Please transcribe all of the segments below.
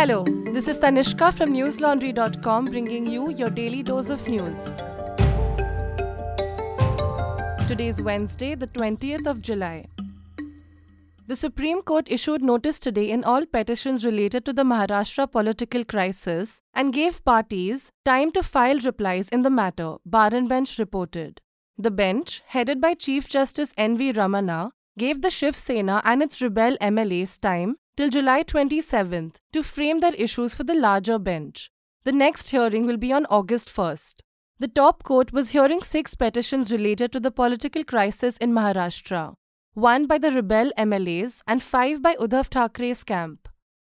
Hello, this is Tanishka from newslaundry.com bringing you your daily dose of news. Today is Wednesday, the 20th of July. The Supreme Court issued notice today in all petitions related to the Maharashtra political crisis and gave parties time to file replies in the matter, Bar and Bench reported. The bench, headed by Chief Justice N.V. Ramana, gave the Shiv Sena and its rebel MLAs time till July 27th to frame their issues for the larger bench. The next hearing will be on August 1st. The top court was hearing six petitions related to the political crisis in Maharashtra, one by the rebel MLAs and five by Uddhav Thackeray's camp.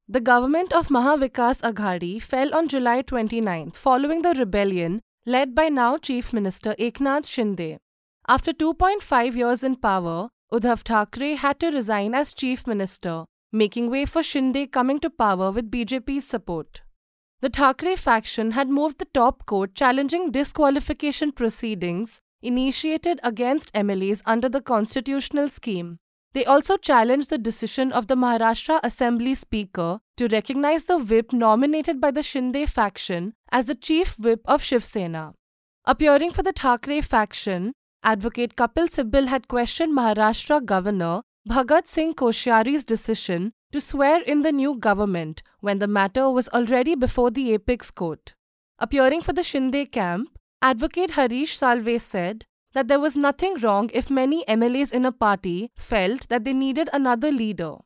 The government of Mahavikas Aghadi fell on July 29th following the rebellion led by now Chief Minister Eknath Shinde. After 2.5 years in power, Uddhav Thackeray had to resign as chief minister, making way for Shinde coming to power with BJP's support. The Thackeray faction had moved the top court challenging disqualification proceedings initiated against MLAs under the constitutional scheme. They also challenged the decision of the Maharashtra Assembly Speaker to recognize the whip nominated by the Shinde faction as the chief whip of Shiv Sena. Appearing for the Thackeray faction, Advocate Kapil Sibal had questioned Maharashtra Governor Bhagat Singh Koshyari's decision to swear in the new government when the matter was already before the apex court. Appearing for the Shinde camp, Advocate Harish Salve said that there was nothing wrong if many MLAs in a party felt that they needed another leader.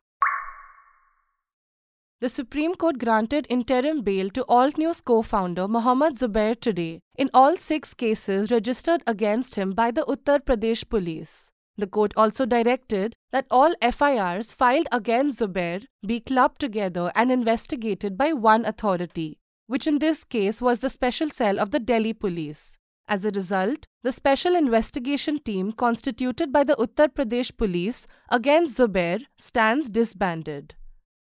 The Supreme Court granted interim bail to Alt News co founder Mohammad Zubair today in all six cases registered against him by the Uttar Pradesh police. The court also directed that all FIRs filed against Zubair be clubbed together and investigated by one authority, which in this case was the special cell of the Delhi police. As a result, the special investigation team constituted by the Uttar Pradesh police against Zubair stands disbanded.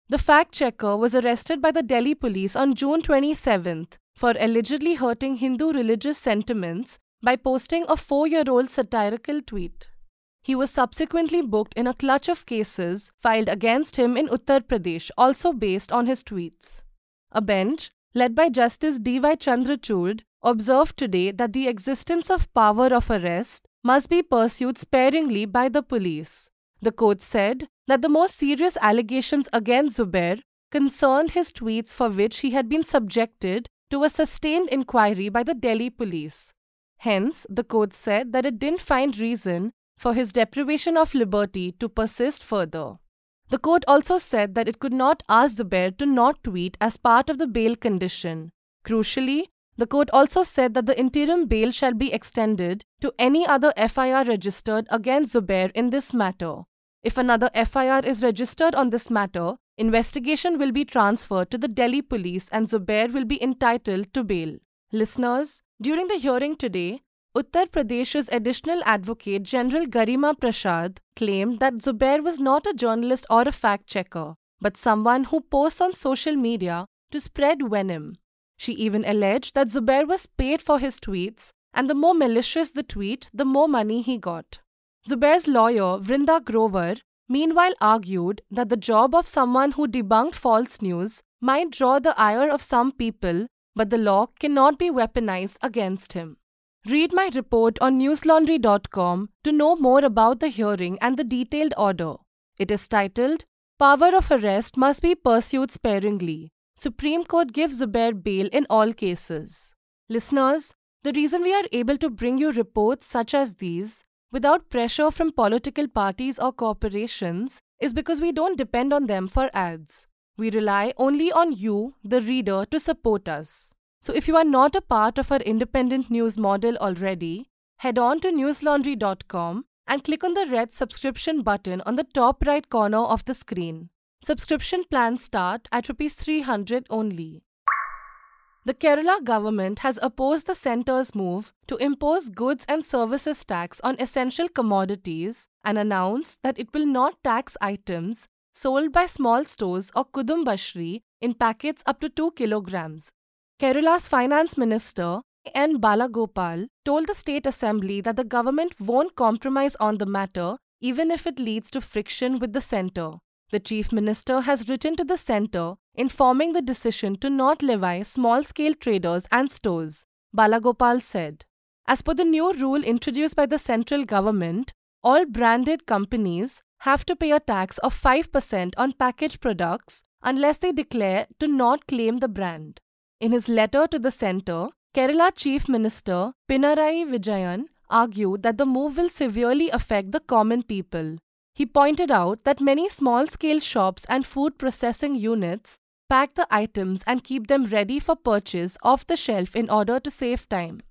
The fact checker was arrested by the Delhi police on June 27th for allegedly hurting Hindu religious sentiments by posting a four year old satirical tweet. He was subsequently booked in a clutch of cases filed against him in Uttar Pradesh, also based on his tweets. A bench, led by Justice D.Y. Chandrachud, observed today that the existence of power of arrest must be pursued sparingly by the police. The court said that the most serious allegations against Zubair concerned his tweets for which he had been subjected to a sustained inquiry by the Delhi police. Hence, the court said that it didn't find reason for his deprivation of liberty to persist further. The court also said that it could not ask Zubair to not tweet as part of the bail condition. Crucially, the court also said that the interim bail shall be extended to any other FIR registered against Zubair in this matter. If another FIR is registered on this matter, investigation will be transferred to the Delhi police and Zubair will be entitled to bail. Listeners, during the hearing today, Uttar Pradesh's additional advocate General Garima Prasad claimed that Zubair was not a journalist or a fact checker, but someone who posts on social media to spread venom. She even alleged that Zubair was paid for his tweets, and the more malicious the tweet, the more money he got. Zubair's lawyer, Vrinda Grover, meanwhile argued that the job of someone who debunked false news might draw the ire of some people, but the law cannot be weaponized against him. Read my report on newslaundry.com to know more about the hearing and the detailed order. It is titled Power of Arrest Must Be Pursued Sparingly. Supreme Court gives Zubair bail in all cases. Listeners, the reason we are able to bring you reports such as these without pressure from political parties or corporations is because we don't depend on them for ads. We rely only on you, the reader, to support us. So if you are not a part of our independent news model already, head on to newslaundry.com and click on the red subscription button on the top right corner of the screen. Subscription plans start at rupees 300 only. The Kerala government has opposed the centre's move to impose goods and services tax on essential commodities and announced that it will not tax items sold by small stores or Kudumbashree in packets up to 2 kilograms. Kerala's finance minister N. Balagopal told the state assembly that the government won't compromise on the matter even if it leads to friction with the centre. The chief minister has written to the centre informing the decision to not levy small scale traders and stores, Balagopal said. As per the new rule introduced by the central government, all branded companies have to pay a tax of 5% on packaged products unless they declare to not claim the brand. In his letter to the centre, Kerala Chief Minister Pinarayi Vijayan argued that the move will severely affect the common people. He pointed out that many small scale shops and food processing units pack the items and keep them ready for purchase off the shelf in order to save time.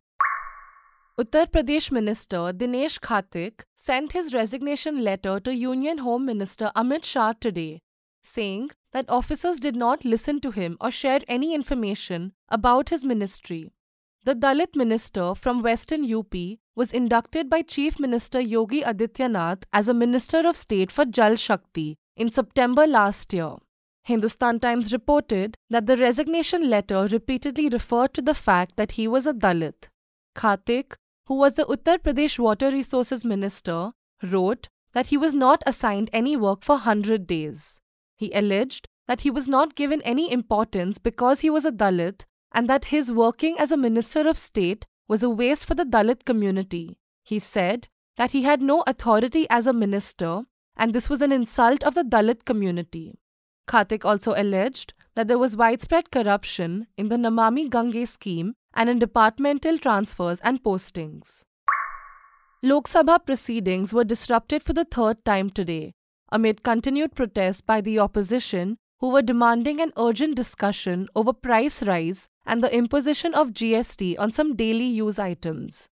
Uttar Pradesh Minister Dinesh Khatik sent his resignation letter to Union Home Minister Amit Shah today, saying that officers did not listen to him or share any information about his ministry. The Dalit minister from Western UP was inducted by Chief Minister Yogi Adityanath as a Minister of State for Jal Shakti in September last year. Hindustan Times reported that the resignation letter repeatedly referred to the fact that he was a Dalit. Khatik, who was the Uttar Pradesh Water Resources Minister, wrote that he was not assigned any work for 100 days. He alleged that he was not given any importance because he was a Dalit and that his working as a minister of state was a waste for the Dalit community. He said that he had no authority as a minister and this was an insult of the Dalit community. Khatik also alleged that there was widespread corruption in the Namami Gange scheme and in departmental transfers and postings. Lok Sabha proceedings were disrupted for the third time today amid continued protests by the opposition who were demanding an urgent discussion over price rise and the imposition of GST on some daily use items.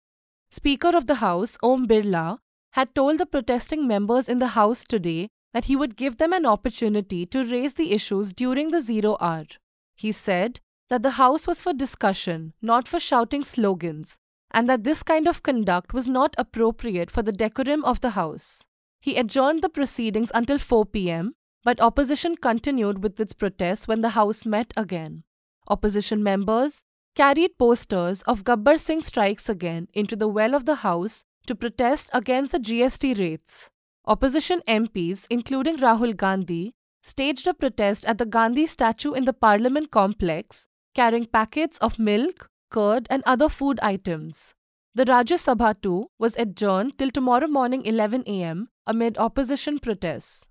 Speaker of the House, Om Birla, had told the protesting members in the House today that he would give them an opportunity to raise the issues during the zero hour. He said that the House was for discussion, not for shouting slogans, and that this kind of conduct was not appropriate for the decorum of the House. He adjourned the proceedings until 4 pm, but opposition continued with its protests when the House met again. Opposition members carried posters of Gabbar Singh strikes again into the well of the House to protest against the GST rates. Opposition MPs, including Rahul Gandhi, staged a protest at the Gandhi statue in the Parliament complex, carrying packets of milk, curd, and other food items. The Rajya Sabha too was adjourned till tomorrow morning 11 am amid opposition protests.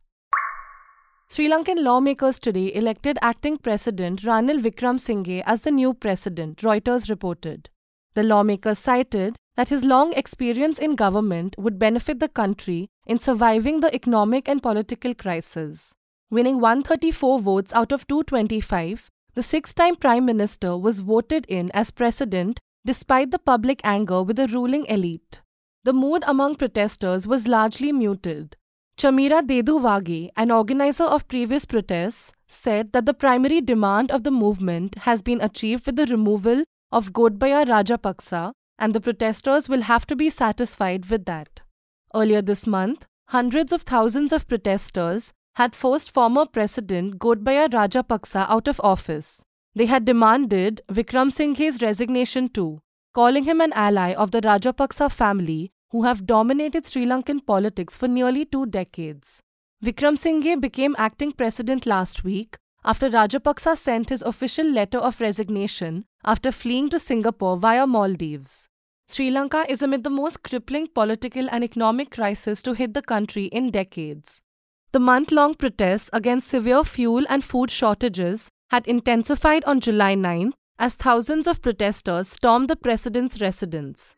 Sri Lankan lawmakers today elected acting President Ranil Wickremesinghe as the new president, Reuters reported. The lawmakers cited that his long experience in government would benefit the country in surviving the economic and political crisis. Winning 134 votes out of 225, the six time Prime Minister was voted in as president despite the public anger with the ruling elite. The mood among protesters was largely muted. Chameera Dedduwage, an organizer of previous protests, said that the primary demand of the movement has been achieved with the removal of Gotabaya Rajapaksa, and the protesters will have to be satisfied with that. Earlier this month, hundreds of thousands of protesters had forced former President Gotabaya Rajapaksa out of office. They had demanded Wickremesinghe's resignation too, calling him an ally of the Rajapaksa family who have dominated Sri Lankan politics for nearly two decades. Wickremesinghe became acting president last week after Rajapaksa sent his official letter of resignation after fleeing to Singapore via Maldives. Sri Lanka is amid the most crippling political and economic crisis to hit the country in decades. The month long protests against severe fuel and food shortages had intensified on July 9th as thousands of protesters stormed the president's residence.